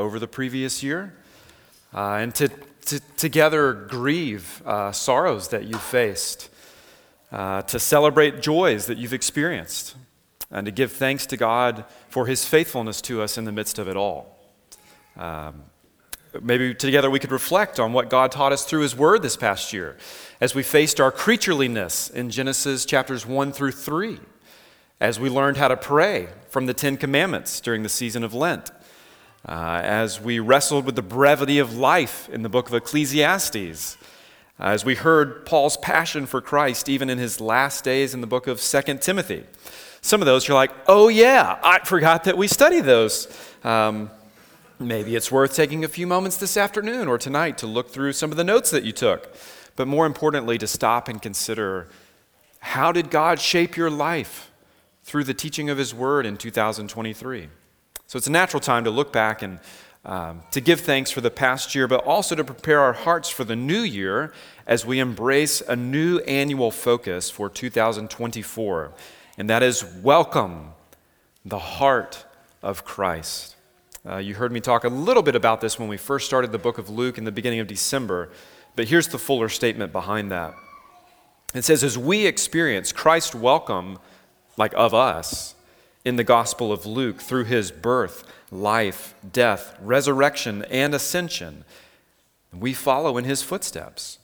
over the previous year uh, and to, to together grieve uh, sorrows that you've faced, uh, to celebrate joys that you've experienced, and to give thanks to God for his faithfulness to us in the midst of it all. Um, maybe together we could reflect on what God taught us through his word this past year as we faced our creatureliness in Genesis chapters 1 through 3, as we learned how to pray from the Ten Commandments during the season of Lent uh, as we wrestled with the brevity of life in the book of Ecclesiastes, uh, as we heard Paul's passion for Christ even in his last days in the book of 2 Timothy. Some of those you're like, oh yeah, I forgot that we studied those. Um, maybe it's worth taking a few moments this afternoon or tonight to look through some of the notes that you took. But more importantly, to stop and consider how did God shape your life through the teaching of His Word in 2023? So it's a natural time to look back and um, to give thanks for the past year, but also to prepare our hearts for the new year as we embrace a new annual focus for 2024. And that is welcome the heart of Christ. Uh, you heard me talk a little bit about this when we first started the book of Luke in the beginning of December, but here's the fuller statement behind that. It says, As we experience Christ's welcome, like of us, in the Gospel of Luke through his birth, life, death, resurrection, and ascension. We follow in his footsteps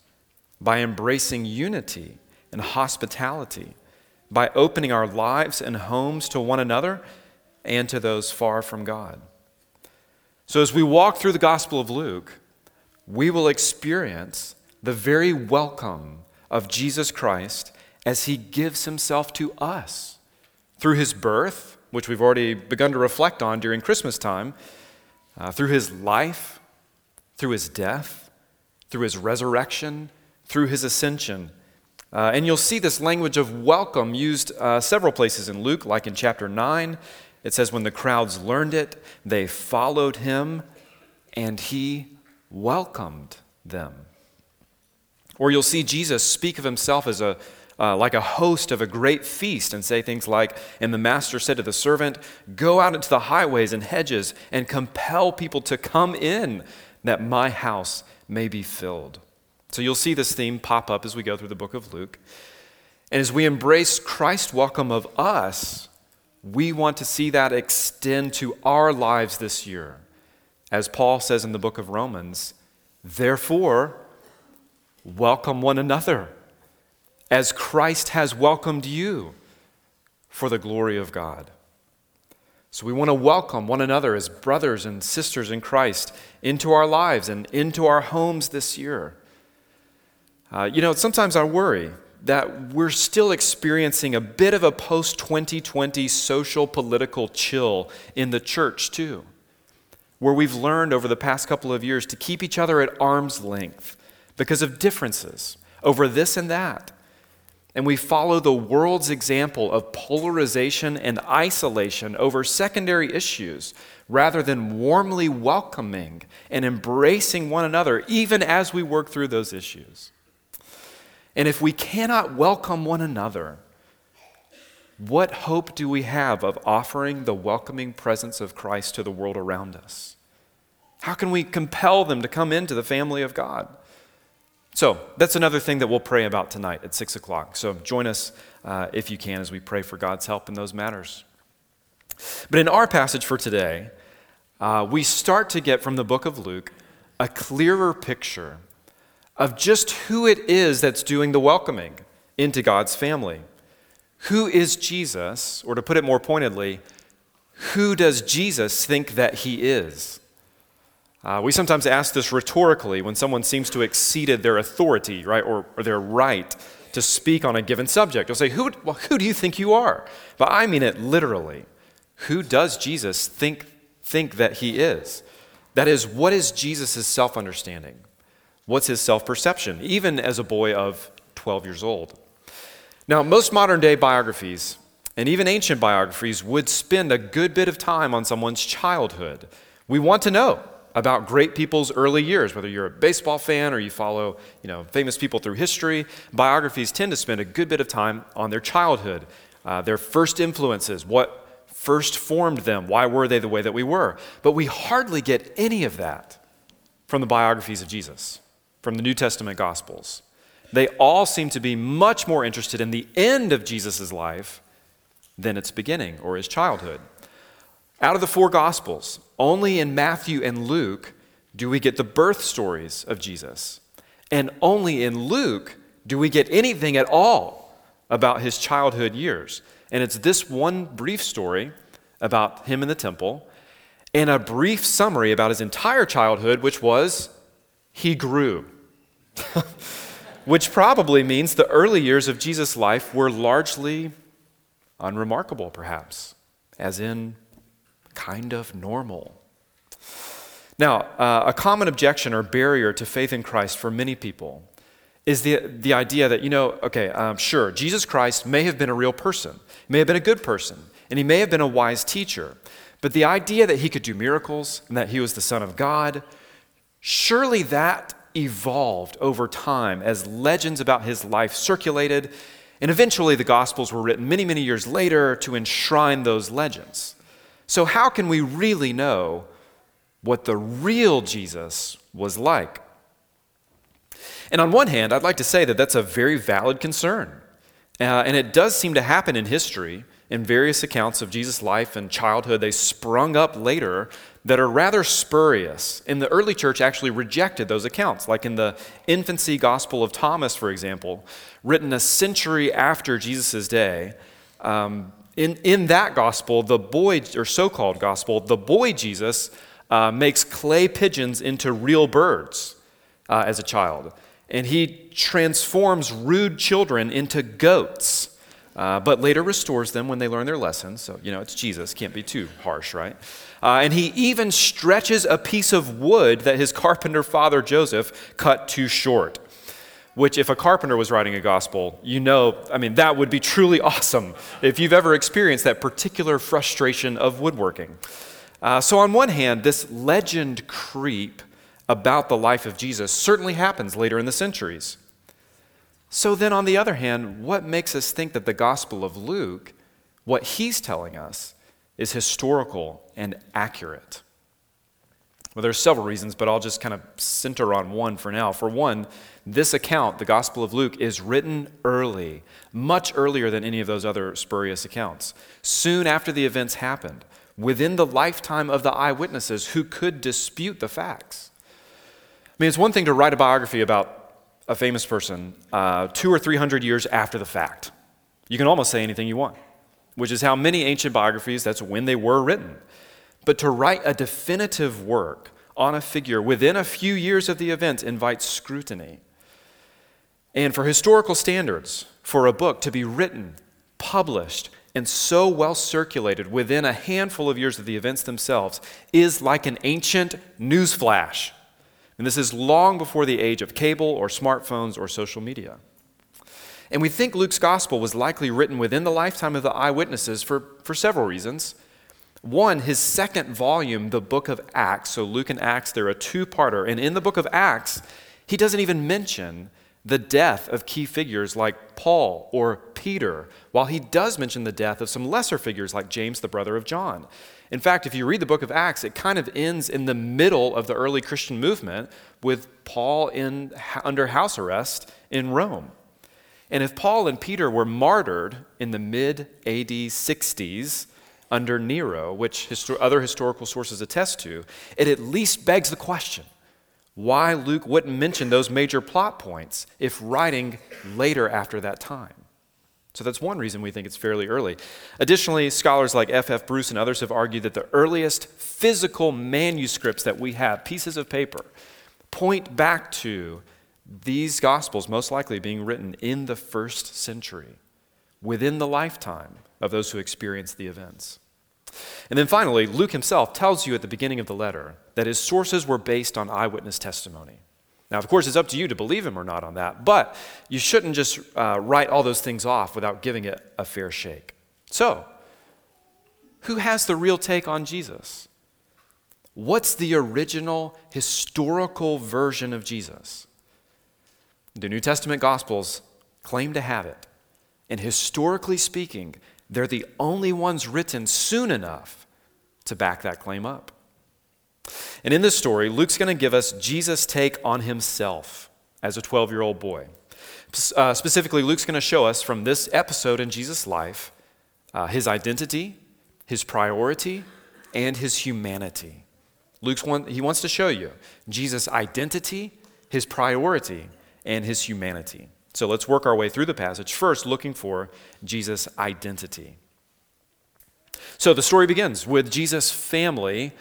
by embracing unity and hospitality, by opening our lives and homes to one another and to those far from God. So, as we walk through the Gospel of Luke, we will experience the very welcome of Jesus Christ as he gives himself to us through his birth, which we've already begun to reflect on during Christmas time, uh, through his life, through his death, through his resurrection, through his ascension. Uh, and you'll see this language of welcome used uh, several places in Luke, like in chapter 9. It says, When the crowds learned it, they followed him, and he welcomed them. Or you'll see Jesus speak of himself as a uh, like a host of a great feast and say things like, And the master said to the servant, Go out into the highways and hedges and compel people to come in that my house may be filled. So you'll see this theme pop up as we go through the book of Luke. And as we embrace Christ's welcome of us, we want to see that extend to our lives this year. As Paul says in the book of Romans, therefore, welcome one another as Christ has welcomed you for the glory of God. So we want to welcome one another as brothers and sisters in Christ into our lives and into our homes this year. Uh, you know, sometimes I worry that we're still experiencing a bit of a post 2020 social political chill in the church, too, where we've learned over the past couple of years to keep each other at arm's length because of differences over this and that and we follow the world's example of polarization and isolation over secondary issues rather than warmly welcoming and embracing one another, even as we work through those issues. And if we cannot welcome one another, what hope do we have of offering the welcoming presence of Christ to the world around us? How can we compel them to come into the family of God? So that's another thing that we'll pray about tonight at 6 o'clock. So join us uh, if you can as we pray for God's help in those matters. But in our passage for today, uh, we start to get from the book of Luke a clearer picture of just who it is that's doing the welcoming into God's family. Who is Jesus? Or to put it more pointedly, who does Jesus think that he is? Uh, we sometimes ask this rhetorically when someone seems to have exceeded their authority, right, or, or their right to speak on a given subject. They'll say, who, well, who do you think you are? But I mean it literally. Who does Jesus think, think that he is? That is, what is Jesus' self understanding? What's his self perception, even as a boy of 12 years old? Now, most modern day biographies, and even ancient biographies, would spend a good bit of time on someone's childhood. We want to know about great people's early years, whether you're a baseball fan or you follow you know, famous people through history. Biographies tend to spend a good bit of time on their childhood, uh, their first influences, what first formed them? Why were they the way that we were? But we hardly get any of that from the biographies of Jesus, from the New Testament Gospels. They all seem to be much more interested in the end of Jesus' life than its beginning or his childhood. Out of the four Gospels, only in Matthew and Luke do we get the birth stories of Jesus. And only in Luke do we get anything at all about his childhood years. And it's this one brief story about him in the temple and a brief summary about his entire childhood, which was he grew. which probably means the early years of Jesus' life were largely unremarkable, perhaps, as in kind of normal. Now, uh, a common objection or barrier to faith in Christ for many people is the, the idea that, you know, okay, um, sure, Jesus Christ may have been a real person, may have been a good person, and he may have been a wise teacher, but the idea that he could do miracles and that he was the Son of God, surely that evolved over time as legends about his life circulated, and eventually the Gospels were written many, many years later to enshrine those legends. So, how can we really know what the real Jesus was like? And on one hand, I'd like to say that that's a very valid concern. Uh, and it does seem to happen in history in various accounts of Jesus' life and childhood. They sprung up later that are rather spurious. And the early church actually rejected those accounts, like in the infancy gospel of Thomas, for example, written a century after Jesus' day. Um, in, in that gospel, the boy, or so called gospel, the boy Jesus uh, makes clay pigeons into real birds uh, as a child. And he transforms rude children into goats. Uh, but later restores them when they learn their lessons. So, you know, it's Jesus, can't be too harsh, right? Uh, and he even stretches a piece of wood that his carpenter father Joseph cut too short which, if a carpenter was writing a gospel, you know, I mean, that would be truly awesome if you've ever experienced that particular frustration of woodworking. Uh, so, on one hand, this legend creep about the life of Jesus certainly happens later in the centuries. So, then on the other hand, what makes us think that the Gospel of Luke, what he's telling us, is historical and accurate? Well, there's several reasons, but I'll just kind of center on one for now. For one, this account, the Gospel of Luke, is written early, much earlier than any of those other spurious accounts. Soon after the events happened, within the lifetime of the eyewitnesses who could dispute the facts. I mean, it's one thing to write a biography about a famous person uh, two or three hundred years after the fact. You can almost say anything you want, which is how many ancient biographies, that's when they were written. But to write a definitive work on a figure within a few years of the event invites scrutiny. And for historical standards, for a book to be written, published, and so well circulated within a handful of years of the events themselves is like an ancient newsflash. And this is long before the age of cable or smartphones or social media. And we think Luke's gospel was likely written within the lifetime of the eyewitnesses for, for several reasons. One, his second volume, the book of Acts, so Luke and Acts, they're a two parter. And in the book of Acts, he doesn't even mention the death of key figures like Paul or Peter, while he does mention the death of some lesser figures like James, the brother of John. In fact, if you read the book of Acts, it kind of ends in the middle of the early Christian movement with Paul in, under house arrest in Rome. And if Paul and Peter were martyred in the mid AD 60s, under Nero, which other historical sources attest to, it at least begs the question why Luke wouldn't mention those major plot points if writing later after that time. So that's one reason we think it's fairly early. Additionally, scholars like F. F. Bruce and others have argued that the earliest physical manuscripts that we have, pieces of paper, point back to these gospels most likely being written in the first century, within the lifetime of those who experienced the events. And then finally, Luke himself tells you at the beginning of the letter that his sources were based on eyewitness testimony. Now, of course, it's up to you to believe him or not on that, but you shouldn't just uh, write all those things off without giving it a fair shake. So, who has the real take on Jesus? What's the original historical version of Jesus? The New Testament Gospels claim to have it. And historically speaking, they're the only ones written soon enough to back that claim up. And in this story, Luke's going to give us Jesus' take on himself as a 12 year old boy. Uh, specifically, Luke's going to show us from this episode in Jesus' life uh, his identity, his priority, and his humanity. Luke's one, he wants to show you Jesus' identity, his priority, and his humanity. So let's work our way through the passage, first looking for Jesus' identity. So the story begins with Jesus' family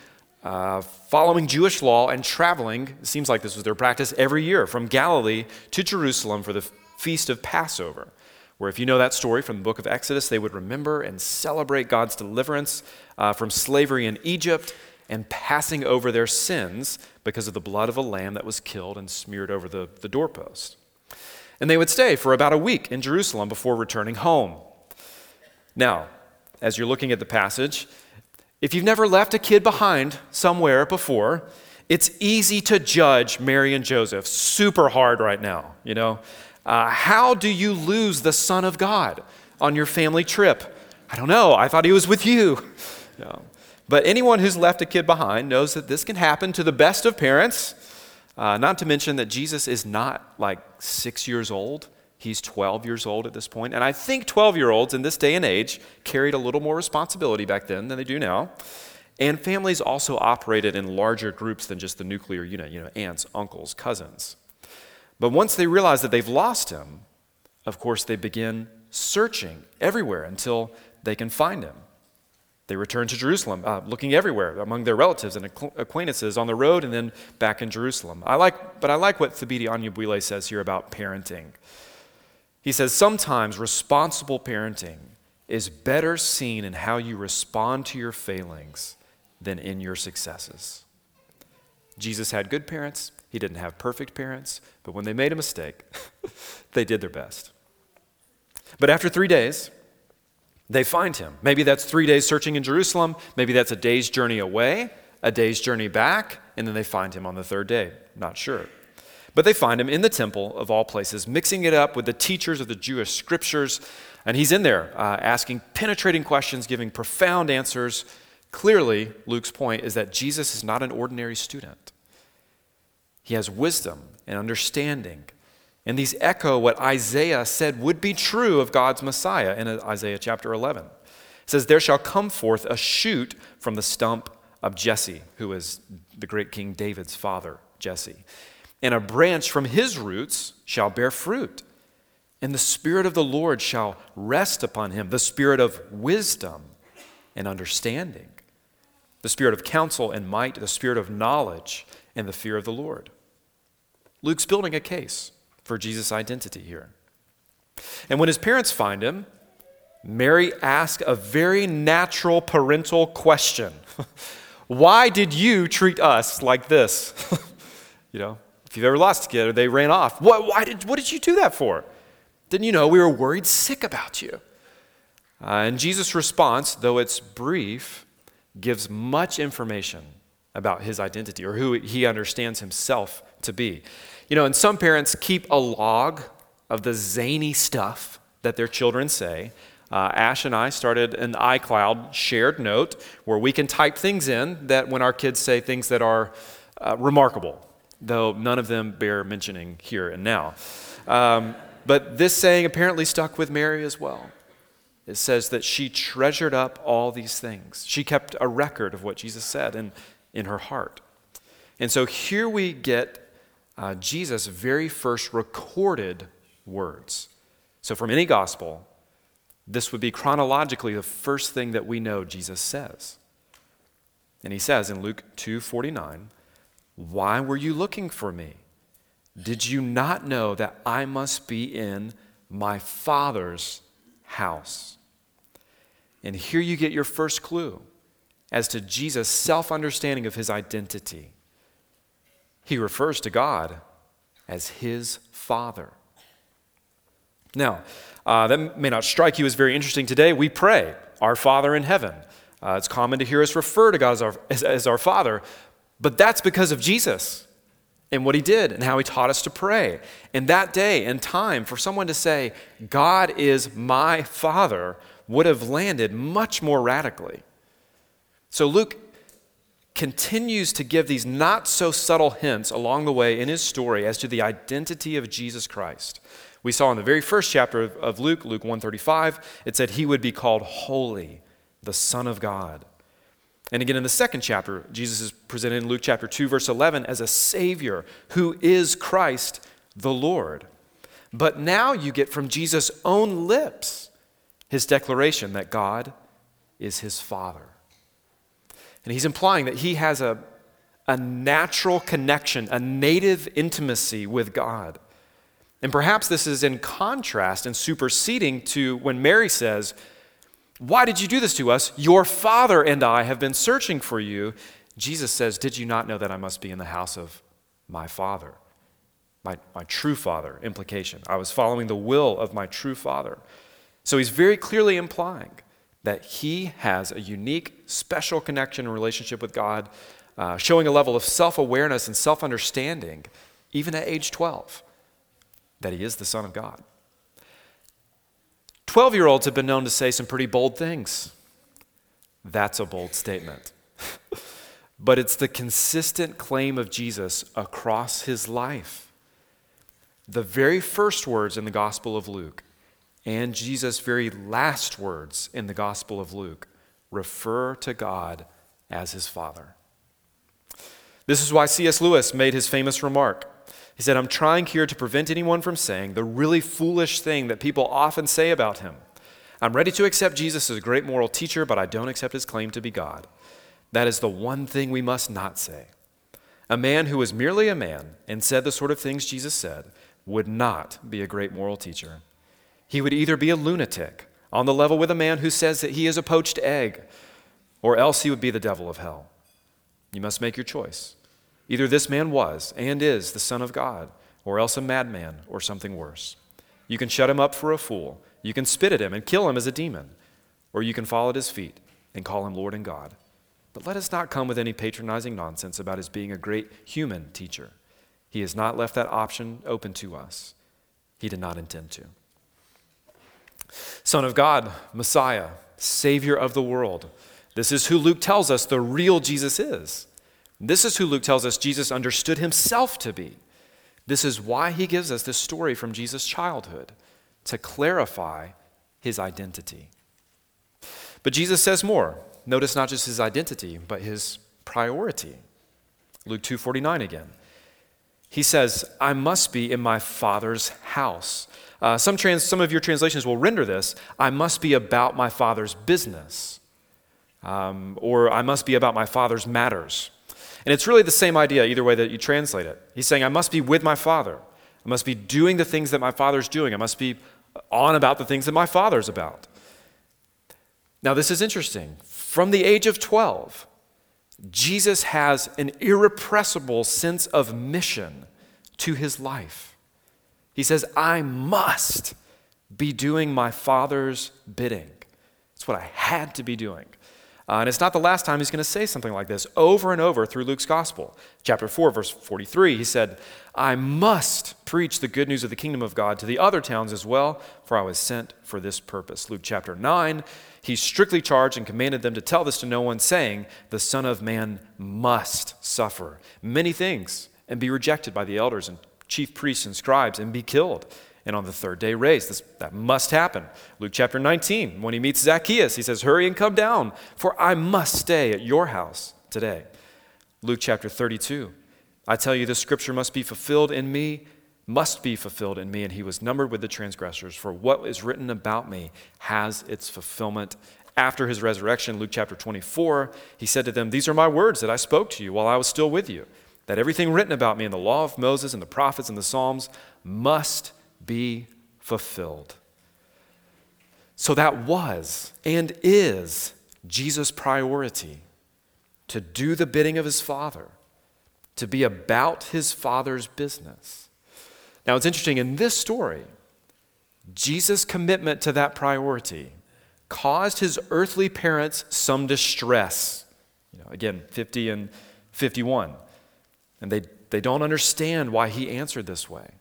uh, following Jewish law and traveling, it seems like this was their practice every year, from Galilee to Jerusalem for the feast of Passover. Where, if you know that story from the book of Exodus, they would remember and celebrate God's deliverance uh, from slavery in Egypt and passing over their sins because of the blood of a lamb that was killed and smeared over the, the doorpost. And they would stay for about a week in Jerusalem before returning home. Now, as you're looking at the passage, if you've never left a kid behind somewhere before, it's easy to judge Mary and Joseph. Super hard right now, you know. Uh, how do you lose the Son of God on your family trip? I don't know. I thought he was with you. No. But anyone who's left a kid behind knows that this can happen to the best of parents. Uh, not to mention that Jesus is not like six years old. He's 12 years old at this point. And I think 12 year olds in this day and age carried a little more responsibility back then than they do now. And families also operated in larger groups than just the nuclear unit, you know, aunts, uncles, cousins. But once they realize that they've lost him, of course, they begin searching everywhere until they can find him. They return to Jerusalem, uh, looking everywhere among their relatives and acquaintances on the road and then back in Jerusalem. I like, but I like what Thabiti Anyabwile says here about parenting. He says sometimes responsible parenting is better seen in how you respond to your failings than in your successes. Jesus had good parents, he didn't have perfect parents, but when they made a mistake, they did their best. But after three days, they find him. Maybe that's three days searching in Jerusalem. Maybe that's a day's journey away, a day's journey back, and then they find him on the third day. Not sure. But they find him in the temple, of all places, mixing it up with the teachers of the Jewish scriptures. And he's in there uh, asking penetrating questions, giving profound answers. Clearly, Luke's point is that Jesus is not an ordinary student. He has wisdom and understanding and these echo what Isaiah said would be true of God's Messiah in Isaiah chapter 11. It says, There shall come forth a shoot from the stump of Jesse, who is the great King David's father, Jesse. And a branch from his roots shall bear fruit. And the Spirit of the Lord shall rest upon him the Spirit of wisdom and understanding, the Spirit of counsel and might, the Spirit of knowledge and the fear of the Lord. Luke's building a case for Jesus' identity here. And when his parents find him, Mary asks a very natural parental question Why did you treat us like this? you know, if you've ever lost a kid or they ran off, what, why did, what did you do that for? Didn't you know we were worried sick about you? Uh, and Jesus' response, though it's brief, gives much information about his identity or who he understands himself to be. You know, and some parents keep a log of the zany stuff that their children say. Uh, Ash and I started an iCloud shared note where we can type things in that when our kids say things that are uh, remarkable, though none of them bear mentioning here and now. Um, but this saying apparently stuck with Mary as well. It says that she treasured up all these things. She kept a record of what Jesus said in, in her heart. And so here we get uh, Jesus' very first recorded words. So, from any gospel, this would be chronologically the first thing that we know Jesus says. And he says in Luke 2:49, "Why were you looking for me? Did you not know that I must be in my Father's house?" And here you get your first clue as to Jesus' self-understanding of his identity. He refers to God as his Father. Now, uh, that may not strike you as very interesting today. We pray, Our Father in heaven. Uh, it's common to hear us refer to God as our, as, as our Father, but that's because of Jesus and what he did and how he taught us to pray. In that day and time, for someone to say, God is my Father, would have landed much more radically. So Luke continues to give these not so subtle hints along the way in his story as to the identity of Jesus Christ. We saw in the very first chapter of Luke, Luke 135, it said he would be called holy, the Son of God. And again in the second chapter, Jesus is presented in Luke chapter 2 verse 11 as a savior who is Christ the Lord. But now you get from Jesus' own lips his declaration that God is his father. And he's implying that he has a, a natural connection, a native intimacy with God. And perhaps this is in contrast and superseding to when Mary says, Why did you do this to us? Your father and I have been searching for you. Jesus says, Did you not know that I must be in the house of my father? My, my true father, implication. I was following the will of my true father. So he's very clearly implying that he has a unique, special connection and relationship with God, uh, showing a level of self awareness and self understanding, even at age 12, that he is the Son of God. 12 year olds have been known to say some pretty bold things. That's a bold statement. but it's the consistent claim of Jesus across his life. The very first words in the Gospel of Luke and Jesus' very last words in the Gospel of Luke refer to God as his Father. This is why C.S. Lewis made his famous remark. He said, I'm trying here to prevent anyone from saying the really foolish thing that people often say about him. I'm ready to accept Jesus as a great moral teacher, but I don't accept his claim to be God. That is the one thing we must not say. A man who was merely a man and said the sort of things Jesus said would not be a great moral teacher. He would either be a lunatic on the level with a man who says that he is a poached egg, or else he would be the devil of hell. You must make your choice. Either this man was and is the Son of God, or else a madman or something worse. You can shut him up for a fool, you can spit at him and kill him as a demon, or you can fall at his feet and call him Lord and God. But let us not come with any patronizing nonsense about his being a great human teacher. He has not left that option open to us. He did not intend to. Son of God, Messiah, Savior of the world. This is who Luke tells us the real Jesus is. This is who Luke tells us Jesus understood himself to be. This is why he gives us this story from Jesus' childhood to clarify his identity. But Jesus says more. Notice not just his identity, but his priority. Luke 2:49 again. He says, "I must be in my Father's house." Uh, some, trans, some of your translations will render this I must be about my father's business, um, or I must be about my father's matters. And it's really the same idea either way that you translate it. He's saying, I must be with my father. I must be doing the things that my father's doing. I must be on about the things that my father's about. Now, this is interesting. From the age of 12, Jesus has an irrepressible sense of mission to his life. He says, I must be doing my Father's bidding. It's what I had to be doing. Uh, and it's not the last time he's going to say something like this over and over through Luke's gospel. Chapter 4, verse 43, he said, I must preach the good news of the kingdom of God to the other towns as well, for I was sent for this purpose. Luke chapter 9, he strictly charged and commanded them to tell this to no one, saying, The Son of Man must suffer many things and be rejected by the elders and chief priests and scribes and be killed. And on the third day, raised. This, that must happen. Luke chapter 19, when he meets Zacchaeus, he says, Hurry and come down, for I must stay at your house today. Luke chapter 32, I tell you, the scripture must be fulfilled in me, must be fulfilled in me. And he was numbered with the transgressors, for what is written about me has its fulfillment. After his resurrection, Luke chapter 24, he said to them, These are my words that I spoke to you while I was still with you that everything written about me in the law of Moses and the prophets and the Psalms must be fulfilled. So that was and is Jesus' priority to do the bidding of his Father, to be about his Father's business. Now, it's interesting in this story, Jesus' commitment to that priority caused his earthly parents some distress. You know, again, 50 and 51. And they, they don't understand why he answered this way.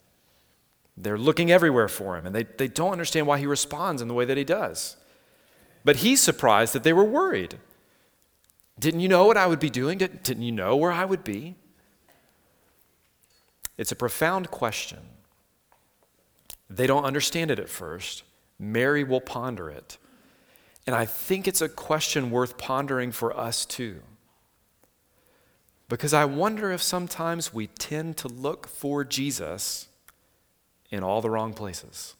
They're looking everywhere for him, and they, they don't understand why he responds in the way that he does. but he's surprised that they were worried. Didn't you know what I would be doing? Didn't you know where I would be? It's a profound question. They don't understand it at first. Mary will ponder it. And I think it's a question worth pondering for us too. Because I wonder if sometimes we tend to look for Jesus in all the wrong places.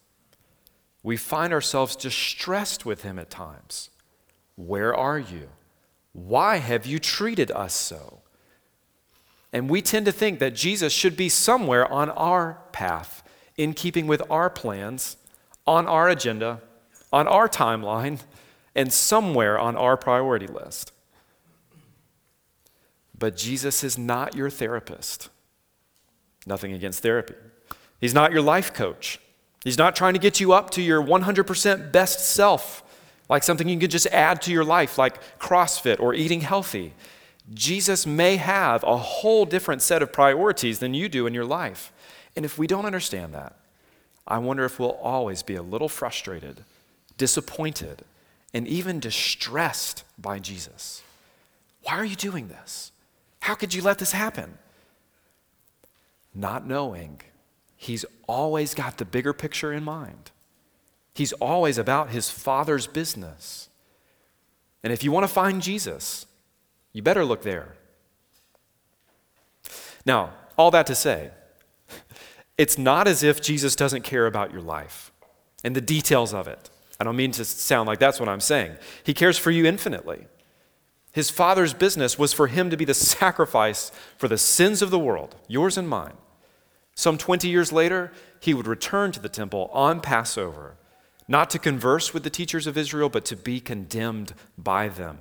We find ourselves distressed with him at times. Where are you? Why have you treated us so? And we tend to think that Jesus should be somewhere on our path, in keeping with our plans, on our agenda, on our timeline, and somewhere on our priority list. But Jesus is not your therapist. Nothing against therapy. He's not your life coach. He's not trying to get you up to your 100% best self, like something you can just add to your life, like CrossFit or eating healthy. Jesus may have a whole different set of priorities than you do in your life. And if we don't understand that, I wonder if we'll always be a little frustrated, disappointed, and even distressed by Jesus. Why are you doing this? How could you let this happen? Not knowing he's always got the bigger picture in mind. He's always about his Father's business. And if you want to find Jesus, you better look there. Now, all that to say, it's not as if Jesus doesn't care about your life and the details of it. I don't mean to sound like that's what I'm saying. He cares for you infinitely. His father's business was for him to be the sacrifice for the sins of the world, yours and mine. Some 20 years later, he would return to the temple on Passover, not to converse with the teachers of Israel, but to be condemned by them.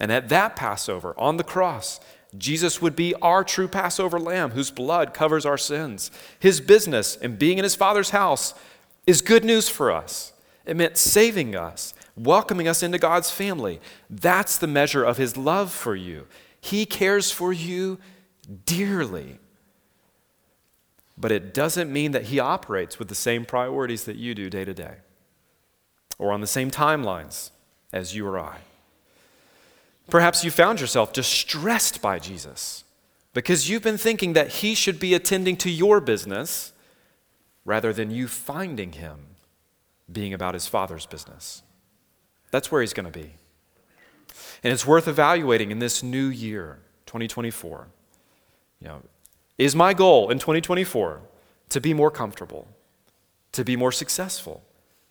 And at that Passover, on the cross, Jesus would be our true Passover lamb whose blood covers our sins. His business in being in his Father's house is good news for us. It meant saving us welcoming us into God's family. That's the measure of his love for you. He cares for you dearly. But it doesn't mean that he operates with the same priorities that you do day to day or on the same timelines as you or I. Perhaps you found yourself distressed by Jesus because you've been thinking that he should be attending to your business rather than you finding him being about his father's business. That's where he's going to be. And it's worth evaluating in this new year, 2024. You know, is my goal in 2024 to be more comfortable, to be more successful,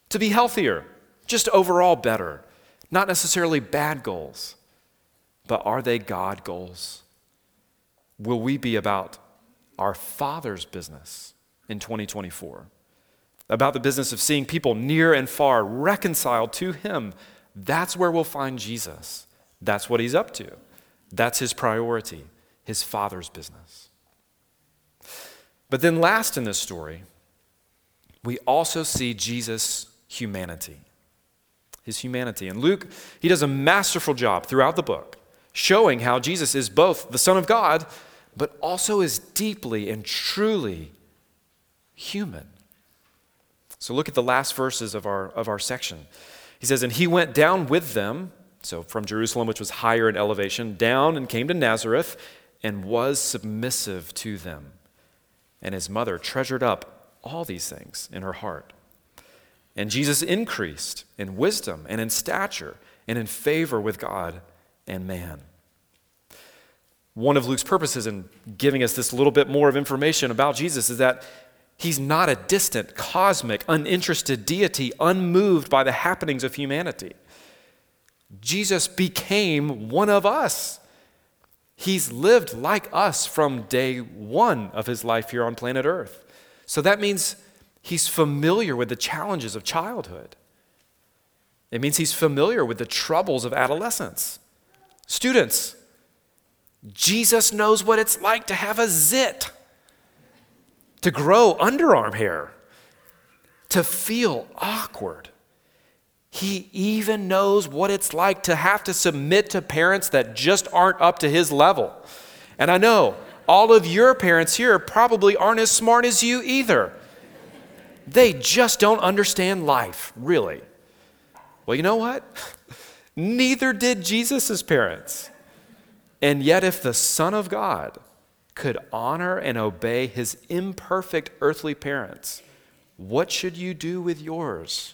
to be healthier, just overall better? Not necessarily bad goals, but are they God goals? Will we be about our Father's business in 2024? About the business of seeing people near and far reconciled to Him, that's where we'll find Jesus. That's what He's up to. That's His priority, His Father's business. But then, last in this story, we also see Jesus' humanity. His humanity. And Luke, he does a masterful job throughout the book showing how Jesus is both the Son of God, but also is deeply and truly human. So look at the last verses of our, of our section. He says, And he went down with them, so from Jerusalem, which was higher in elevation, down and came to Nazareth and was submissive to them. And his mother treasured up all these things in her heart. And Jesus increased in wisdom and in stature and in favor with God and man. One of Luke's purposes in giving us this little bit more of information about Jesus is that He's not a distant, cosmic, uninterested deity, unmoved by the happenings of humanity. Jesus became one of us. He's lived like us from day one of his life here on planet Earth. So that means he's familiar with the challenges of childhood. It means he's familiar with the troubles of adolescence. Students, Jesus knows what it's like to have a zit to grow underarm hair, to feel awkward. He even knows what it's like to have to submit to parents that just aren't up to his level. And I know all of your parents here probably aren't as smart as you either. They just don't understand life, really. Well, you know what? Neither did Jesus' parents. And yet, if the Son of God could honor and obey his imperfect earthly parents, what should you do with yours?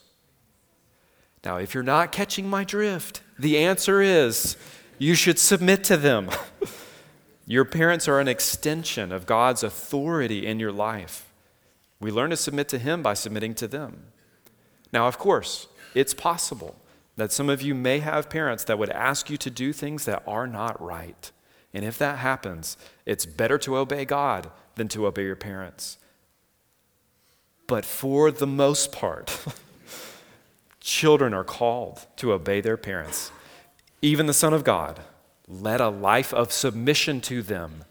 Now, if you're not catching my drift, the answer is you should submit to them. your parents are an extension of God's authority in your life. We learn to submit to Him by submitting to them. Now, of course, it's possible that some of you may have parents that would ask you to do things that are not right. And if that happens, it's better to obey God than to obey your parents. But for the most part, children are called to obey their parents. Even the Son of God led a life of submission to them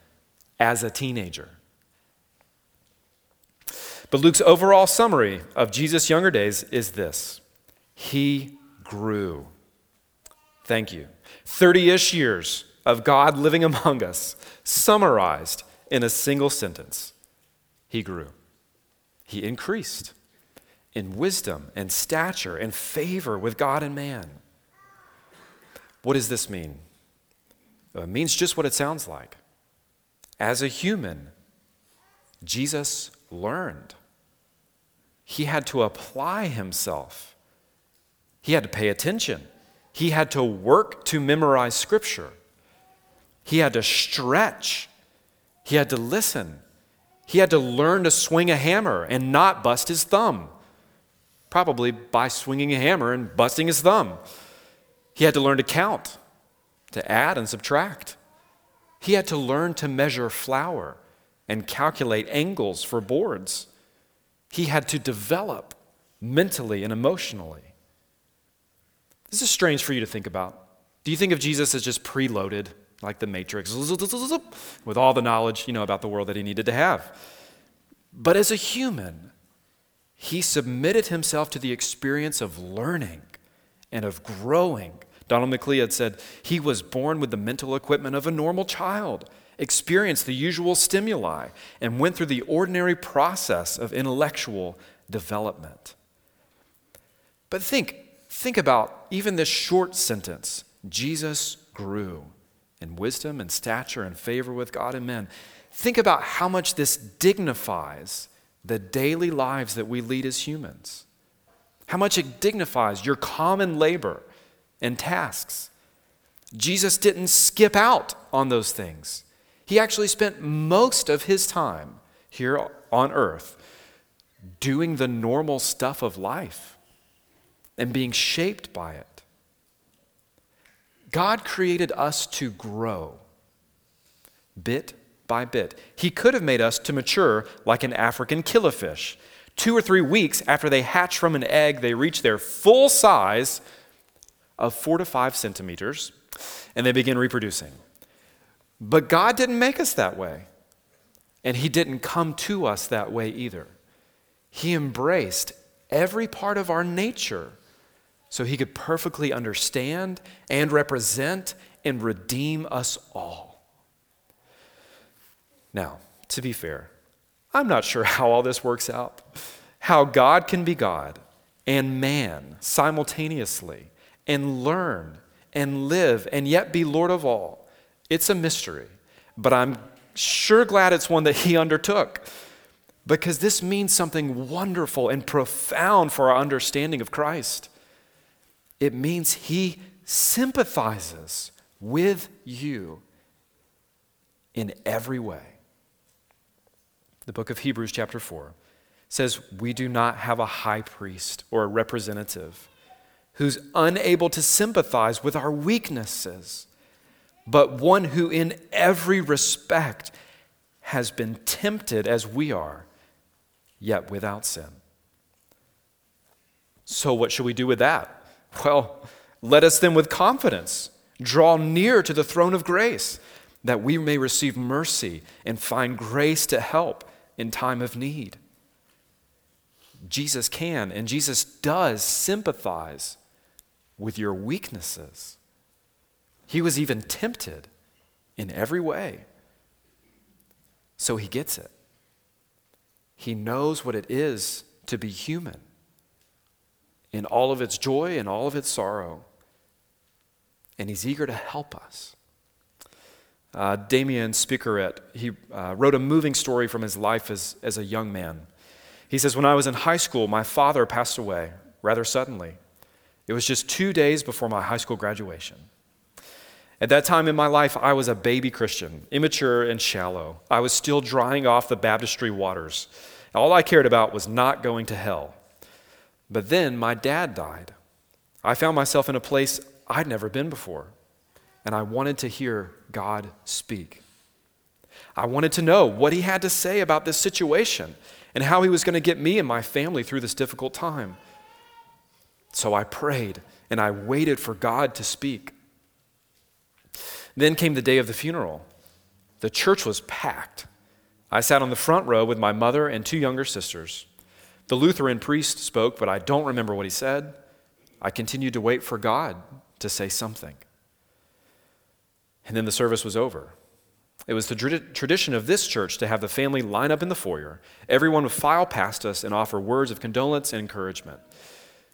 as a teenager. But Luke's overall summary of Jesus' younger days is this He grew. Thank you. 30 ish years of God living among us, summarized in a single sentence. He grew. He increased in wisdom and stature and favor with God and man. What does this mean? Uh, it means just what it sounds like. As a human, Jesus learned. He had to apply himself. He had to pay attention. He had to work to memorize Scripture. He had to stretch. He had to listen. He had to learn to swing a hammer and not bust his thumb, probably by swinging a hammer and busting his thumb. He had to learn to count, to add and subtract. He had to learn to measure flour and calculate angles for boards. He had to develop mentally and emotionally. This is strange for you to think about. Do you think of Jesus as just preloaded, like the Matrix, with all the knowledge you know about the world that he needed to have? But as a human, he submitted himself to the experience of learning and of growing. Donald McLeod said he was born with the mental equipment of a normal child experienced the usual stimuli, and went through the ordinary process of intellectual development. But think, think about even this short sentence Jesus grew wisdom and stature and favor with God and men. Think about how much this dignifies the daily lives that we lead as humans. How much it dignifies your common labor and tasks. Jesus didn't skip out on those things. He actually spent most of his time here on earth doing the normal stuff of life and being shaped by it. God created us to grow bit by bit. He could have made us to mature like an African killifish. Two or three weeks after they hatch from an egg, they reach their full size of four to five centimeters and they begin reproducing. But God didn't make us that way. And He didn't come to us that way either. He embraced every part of our nature so He could perfectly understand and represent and redeem us all. Now, to be fair, I'm not sure how all this works out. How God can be God and man simultaneously and learn and live and yet be Lord of all. It's a mystery, but I'm sure glad it's one that he undertook because this means something wonderful and profound for our understanding of Christ. It means he sympathizes with you in every way. The book of Hebrews, chapter 4, says, We do not have a high priest or a representative who's unable to sympathize with our weaknesses but one who in every respect has been tempted as we are, yet without sin. So, what should we do with that? Well, let us then with confidence draw near to the throne of grace, that we may receive mercy and find grace to help in time of need. Jesus can and Jesus does sympathize with your weaknesses. He was even tempted in every way. So he gets it. He knows what it is to be human. In all of its joy and all of its sorrow. And He's eager to help us. Uh, Damian Spickeret, he uh, wrote a moving story from his life as, as a young man. He says, When I was in high school, my father passed away rather suddenly. It was just two days before my high school graduation. At that time in my life, I was a baby Christian, immature and shallow. I was still drying off the baptistry waters. All I cared about was not going to hell. But then my dad died. I found myself in a place I'd never been before, and I wanted to hear God speak. I wanted to know what he had to say about this situation and how he was going to get me and my family through this difficult time. So I prayed and I waited for God to speak. Then came the day of the funeral. The church was packed. I sat on the front row with my mother and two younger sisters. The Lutheran priest spoke, but I don't remember what he said. I continued to wait for God to say something. And then the service was over. It was the tradition of this church to have the family line up in the foyer. Everyone would file past us and offer words of condolence and encouragement.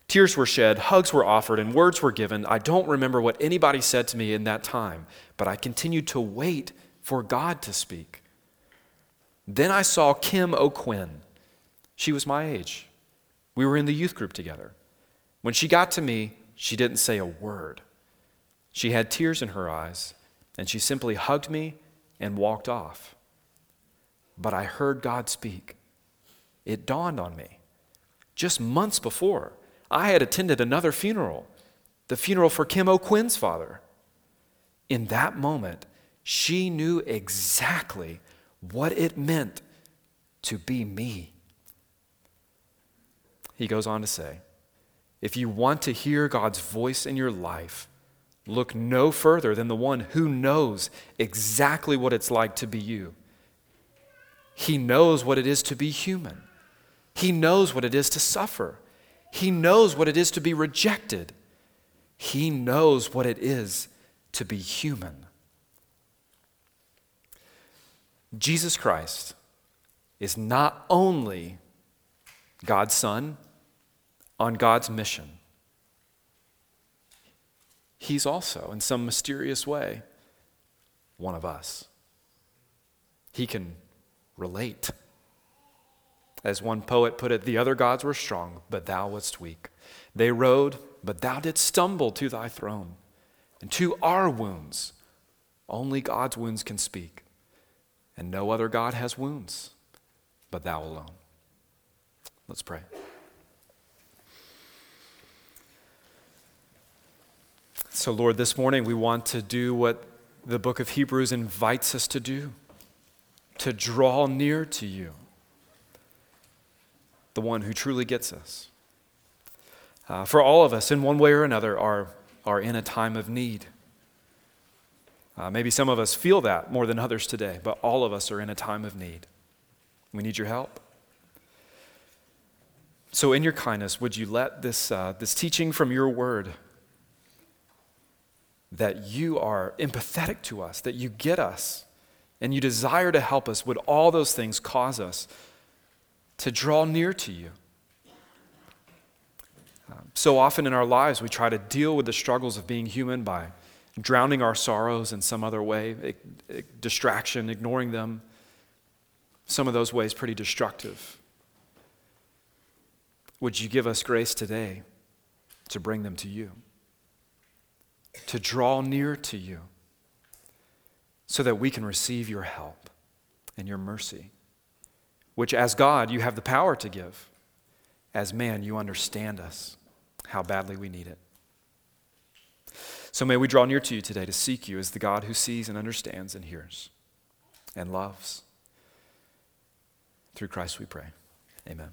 Tears were shed, hugs were offered, and words were given. I don't remember what anybody said to me in that time, but I continued to wait for God to speak. Then I saw Kim O'Quinn. She was my age. We were in the youth group together. When she got to me, she didn't say a word. She had tears in her eyes, and she simply hugged me and walked off. But I heard God speak. It dawned on me. Just months before, I had attended another funeral, the funeral for Kim O'Quinn's father. In that moment, she knew exactly what it meant to be me. He goes on to say, if you want to hear God's voice in your life, look no further than the one who knows exactly what it's like to be you. He knows what it is to be human. He knows what it is to suffer. He knows what it is to be rejected. He knows what it is to be human. Jesus Christ is not only God's Son, on God's mission. He's also, in some mysterious way, one of us. He can relate. As one poet put it, the other gods were strong, but thou wast weak. They rode, but thou didst stumble to thy throne. And to our wounds, only God's wounds can speak. And no other God has wounds, but thou alone. Let's pray. So, Lord, this morning we want to do what the book of Hebrews invites us to do to draw near to you, the one who truly gets us. Uh, for all of us, in one way or another, are, are in a time of need. Uh, maybe some of us feel that more than others today, but all of us are in a time of need. We need your help. So, in your kindness, would you let this, uh, this teaching from your word that you are empathetic to us, that you get us, and you desire to help us, would all those things cause us to draw near to you? Um, so often in our lives, we try to deal with the struggles of being human by drowning our sorrows in some other way, distraction, ignoring them. Some of those ways pretty destructive. Would you give us grace today to bring them to you? To draw near to you so that we can receive your help and your mercy, which as God you have the power to give. As man, you understand us, how badly we need it. So may we draw near to you today to seek you as the God who sees and understands and hears and loves. Through Christ we pray. Amen.